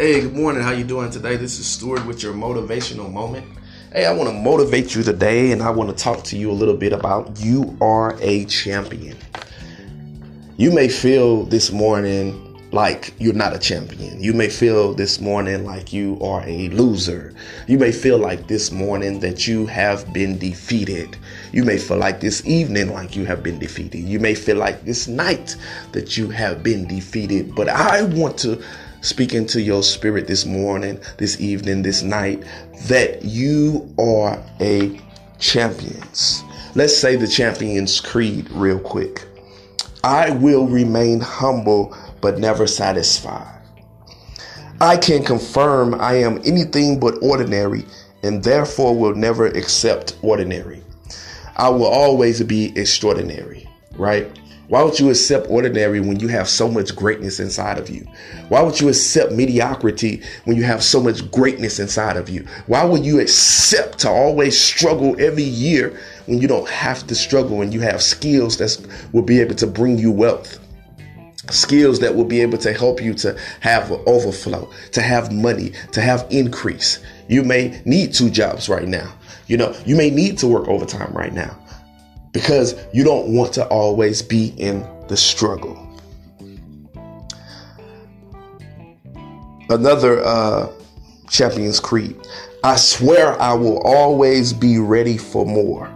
Hey, good morning. How you doing today? This is Stuart with your motivational moment. Hey, I want to motivate you today and I want to talk to you a little bit about you are a champion. You may feel this morning like you're not a champion. You may feel this morning like you are a loser. You may feel like this morning that you have been defeated. You may feel like this evening like you have been defeated. You may feel like this night that you have been defeated. But I want to speak into your spirit this morning, this evening, this night that you are a champions. Let's say the champions creed real quick. I will remain humble but never satisfied. I can confirm I am anything but ordinary and therefore will never accept ordinary. I will always be extraordinary, right? Why would you accept ordinary when you have so much greatness inside of you? Why would you accept mediocrity when you have so much greatness inside of you? Why would you accept to always struggle every year when you don't have to struggle and you have skills that will be able to bring you wealth? skills that will be able to help you to have overflow, to have money, to have increase. You may need two jobs right now. You know, you may need to work overtime right now because you don't want to always be in the struggle. Another uh, Champions Creed. I swear I will always be ready for more.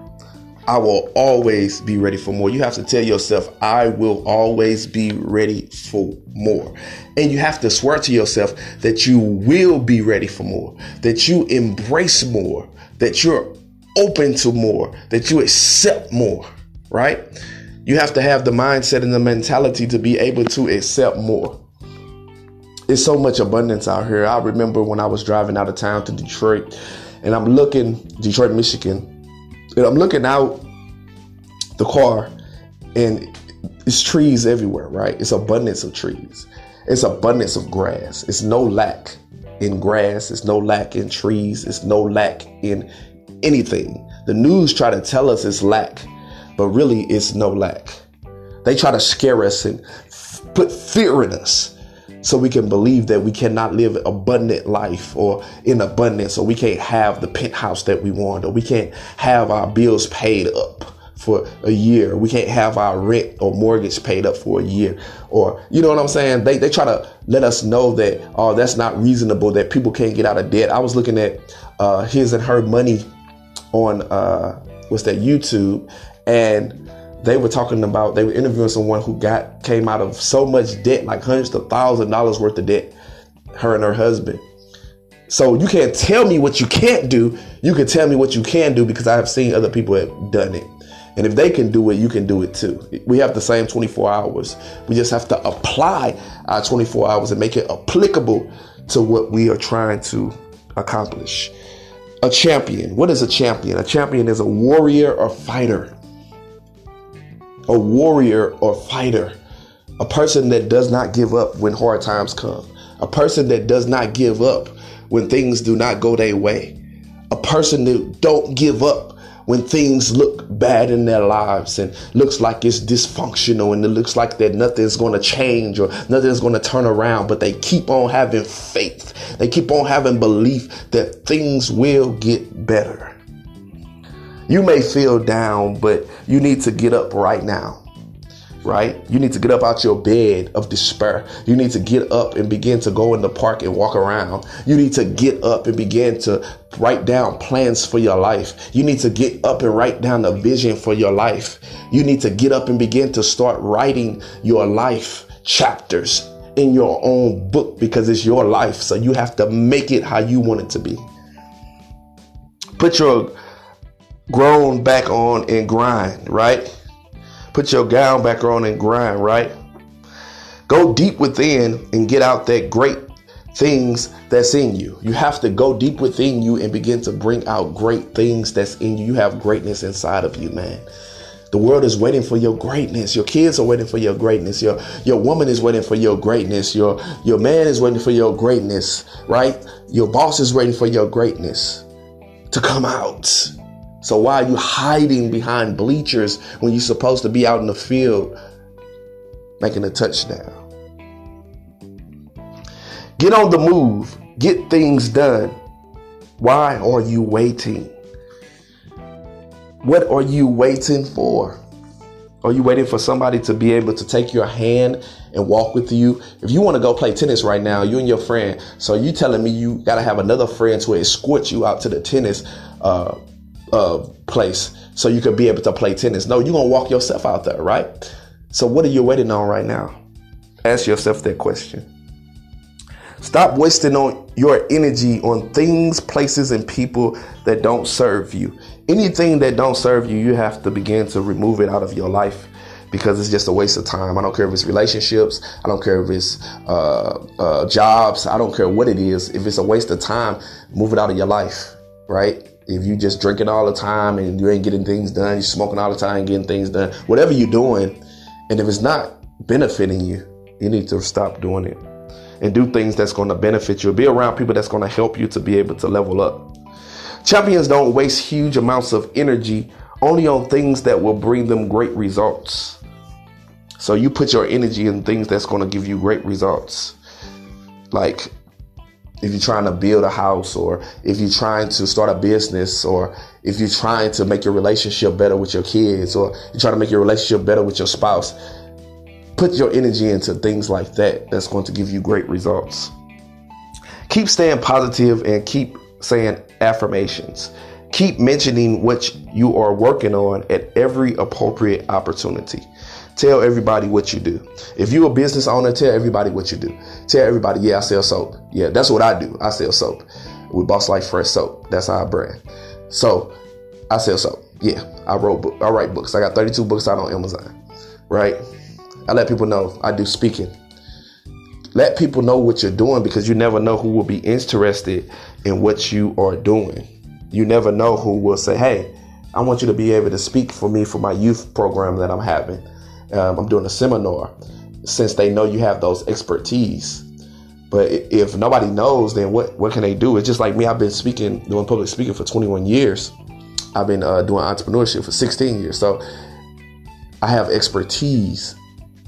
I will always be ready for more. You have to tell yourself, I will always be ready for more. And you have to swear to yourself that you will be ready for more, that you embrace more, that you're open to more, that you accept more, right? You have to have the mindset and the mentality to be able to accept more. It's so much abundance out here. I remember when I was driving out of town to Detroit and I'm looking, Detroit, Michigan, and I'm looking out the car and it's trees everywhere, right? It's abundance of trees. It's abundance of grass. It's no lack in grass. It's no lack in trees. It's no lack in anything. The news try to tell us it's lack, but really it's no lack. They try to scare us and put fear in us so we can believe that we cannot live abundant life or in abundance or we can't have the penthouse that we want or we can't have our bills paid up for a year. We can't have our rent or mortgage paid up for a year. Or, you know what I'm saying? They, they try to let us know that, oh, that's not reasonable, that people can't get out of debt. I was looking at uh, his and her money on, uh, what's that, YouTube. And they were talking about, they were interviewing someone who got, came out of so much debt, like hundreds of thousand dollars worth of debt, her and her husband. So you can't tell me what you can't do. You can tell me what you can do because I have seen other people have done it. And if they can do it, you can do it too. We have the same 24 hours. We just have to apply our 24 hours and make it applicable to what we are trying to accomplish. A champion. What is a champion? A champion is a warrior or fighter. A warrior or fighter. A person that does not give up when hard times come. A person that does not give up when things do not go their way. A person that don't give up when things look bad in their lives and looks like it's dysfunctional and it looks like that nothing's going to change or nothing's going to turn around, but they keep on having faith. They keep on having belief that things will get better. You may feel down, but you need to get up right now right? You need to get up out your bed of despair. You need to get up and begin to go in the park and walk around. You need to get up and begin to write down plans for your life. You need to get up and write down a vision for your life. You need to get up and begin to start writing your life chapters in your own book because it's your life. So you have to make it how you want it to be. Put your grown back on and grind, right? Put your gown back on and grind, right? Go deep within and get out that great things that's in you. You have to go deep within you and begin to bring out great things that's in you. You have greatness inside of you, man. The world is waiting for your greatness. Your kids are waiting for your greatness. Your your woman is waiting for your greatness. Your your man is waiting for your greatness, right? Your boss is waiting for your greatness to come out. So why are you hiding behind bleachers when you're supposed to be out in the field making a touchdown? Get on the move. Get things done. Why are you waiting? What are you waiting for? Are you waiting for somebody to be able to take your hand and walk with you? If you want to go play tennis right now, you and your friend, so you telling me you got to have another friend to escort you out to the tennis uh, uh, place so you could be able to play tennis. No, you're to walk yourself out there, right? So what are you waiting on right now? Ask yourself that question. Stop wasting on your energy on things, places, and people that don't serve you. Anything that don't serve you, you have to begin to remove it out of your life because it's just a waste of time. I don't care if it's relationships. I don't care if it's uh, uh, jobs. I don't care what it is. If it's a waste of time, move it out of your life, right? If you just drinking all the time and you ain't getting things done, you're smoking all the time, getting things done, whatever you're doing, and if it's not benefiting you, you need to stop doing it and do things that's going to benefit you. Be around people that's going to help you to be able to level up. Champions don't waste huge amounts of energy only on things that will bring them great results. So you put your energy in things that's going to give you great results. Like if you're trying to build a house or if you're trying to start a business or if you're trying to make your relationship better with your kids or you're trying to make your relationship better with your spouse put your energy into things like that that's going to give you great results. Keep staying positive and keep saying affirmations. Keep mentioning what you are working on at every appropriate opportunity. Tell everybody what you do. If you're a business owner tell everybody what you do. Tell everybody yeah i sell soap yeah that's what i do i sell soap with boss life fresh soap that's our brand so i sell soap yeah i wrote book, i write books i got 32 books out on amazon right I let people know I do speaking. Let people know what you're doing because you never know who will be interested in what you are doing. You never know who will say, Hey, I want you to be able to speak for me for my youth program that I'm having. Um, I'm doing a seminar since they know you have those expertise. But if nobody knows, then what, what can they do? It's just like me. I've been speaking, doing public speaking for 21 years. I've been uh, doing entrepreneurship for 16 years. So I have expertise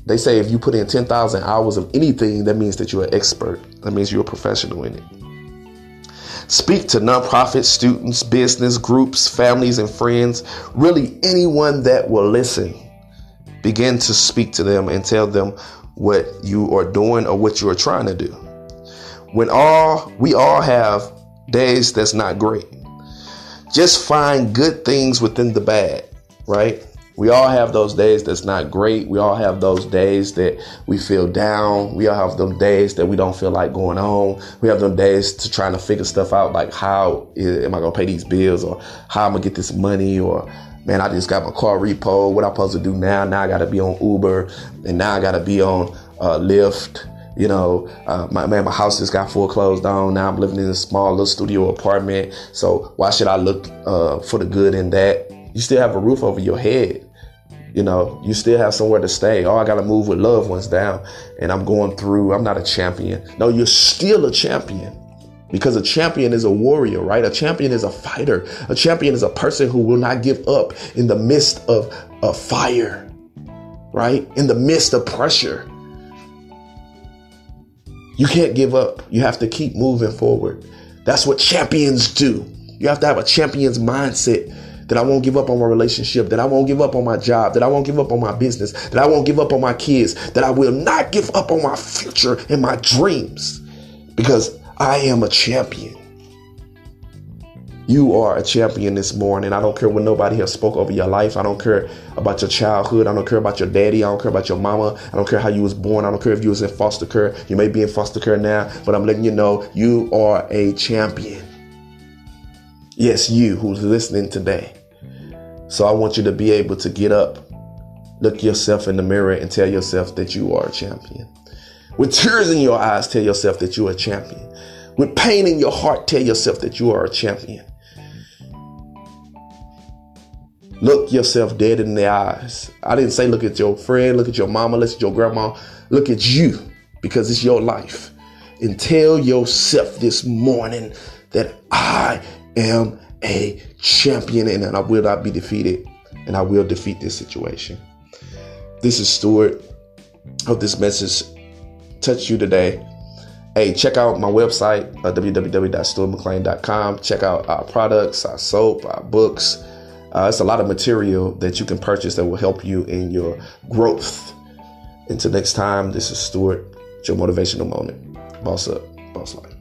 they say if you put in 10,000 hours of anything, that means that you're an expert. That means you're a professional in it. Speak to nonprofit students, business groups, families, and friends. Really, anyone that will listen. Begin to speak to them and tell them what you are doing or what you are trying to do. When all we all have days that's not great. Just find good things within the bad, right? We all have those days that's not great. We all have those days that we feel down. We all have them days that we don't feel like going on. We have them days to trying to figure stuff out like how am I gonna pay these bills or how I'm gonna get this money or man, I just got my car repo. What I'm supposed to do now? Now I gotta be on Uber and now I gotta be on uh, Lyft. You know, uh, my man, my house just got foreclosed on. Now I'm living in a small little studio apartment. So why should I look uh, for the good in that? You still have a roof over your head you know, you still have somewhere to stay. Oh, I got to move with loved ones down and I'm going through. I'm not a champion. No, you're still a champion because a champion is a warrior, right? A champion is a fighter. A champion is a person who will not give up in the midst of a fire, right? In the midst of pressure. You can't give up. You have to keep moving forward. That's what champions do. You have to have a champion's mindset that I won't give up on my relationship, that I won't give up on my job, that I won't give up on my business, that I won't give up on my kids, that I will not give up on my future and my dreams because I am a champion. You are a champion this morning. I don't care what nobody has spoke over your life. I don't care about your childhood. I don't care about your daddy. I don't care about your mama. I don't care how you was born. I don't care if you was in foster care. You may be in foster care now, but I'm letting you know you are a champion. Yes, you who's listening today. So I want you to be able to get up, look yourself in the mirror, and tell yourself that you are a champion. With tears in your eyes, tell yourself that you are a champion. With pain in your heart, tell yourself that you are a champion. Look yourself dead in the eyes. I didn't say look at your friend, look at your mama, look at your grandma. Look at you because it's your life. And tell yourself this morning that I am a champion and I will not be defeated and I will defeat this situation. This is Stuart. Hope this message touched you today. Hey, check out my website, uh, www.stuartmcclain.com. Check out our products, our soap, our books. Uh, it's a lot of material that you can purchase that will help you in your growth. Until next time, this is Stuart, your motivational moment. Boss up, boss life.